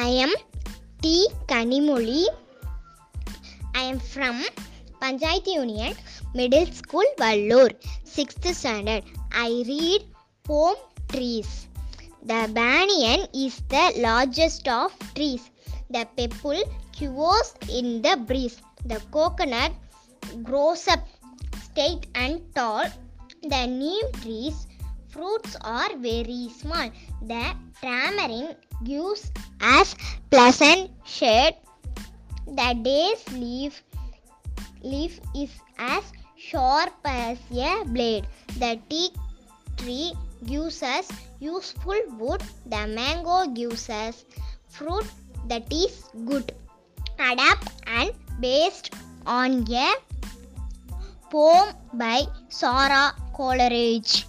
I am T. Kanimozhi. I am from Panchayat Union Middle School, Vallur, 6th standard. I read Poem Trees. The banyan is the largest of trees. The peepal quivers in the breeze. The coconut grows up straight and tall. The neem trees fruits are very small. The tamarind gives us pleasant shade. The day's leaf leaf is as sharp as a blade. The teak tree gives us useful wood. The mango gives us fruit that is good. Adapt and based on a poem by Sara Coleridge.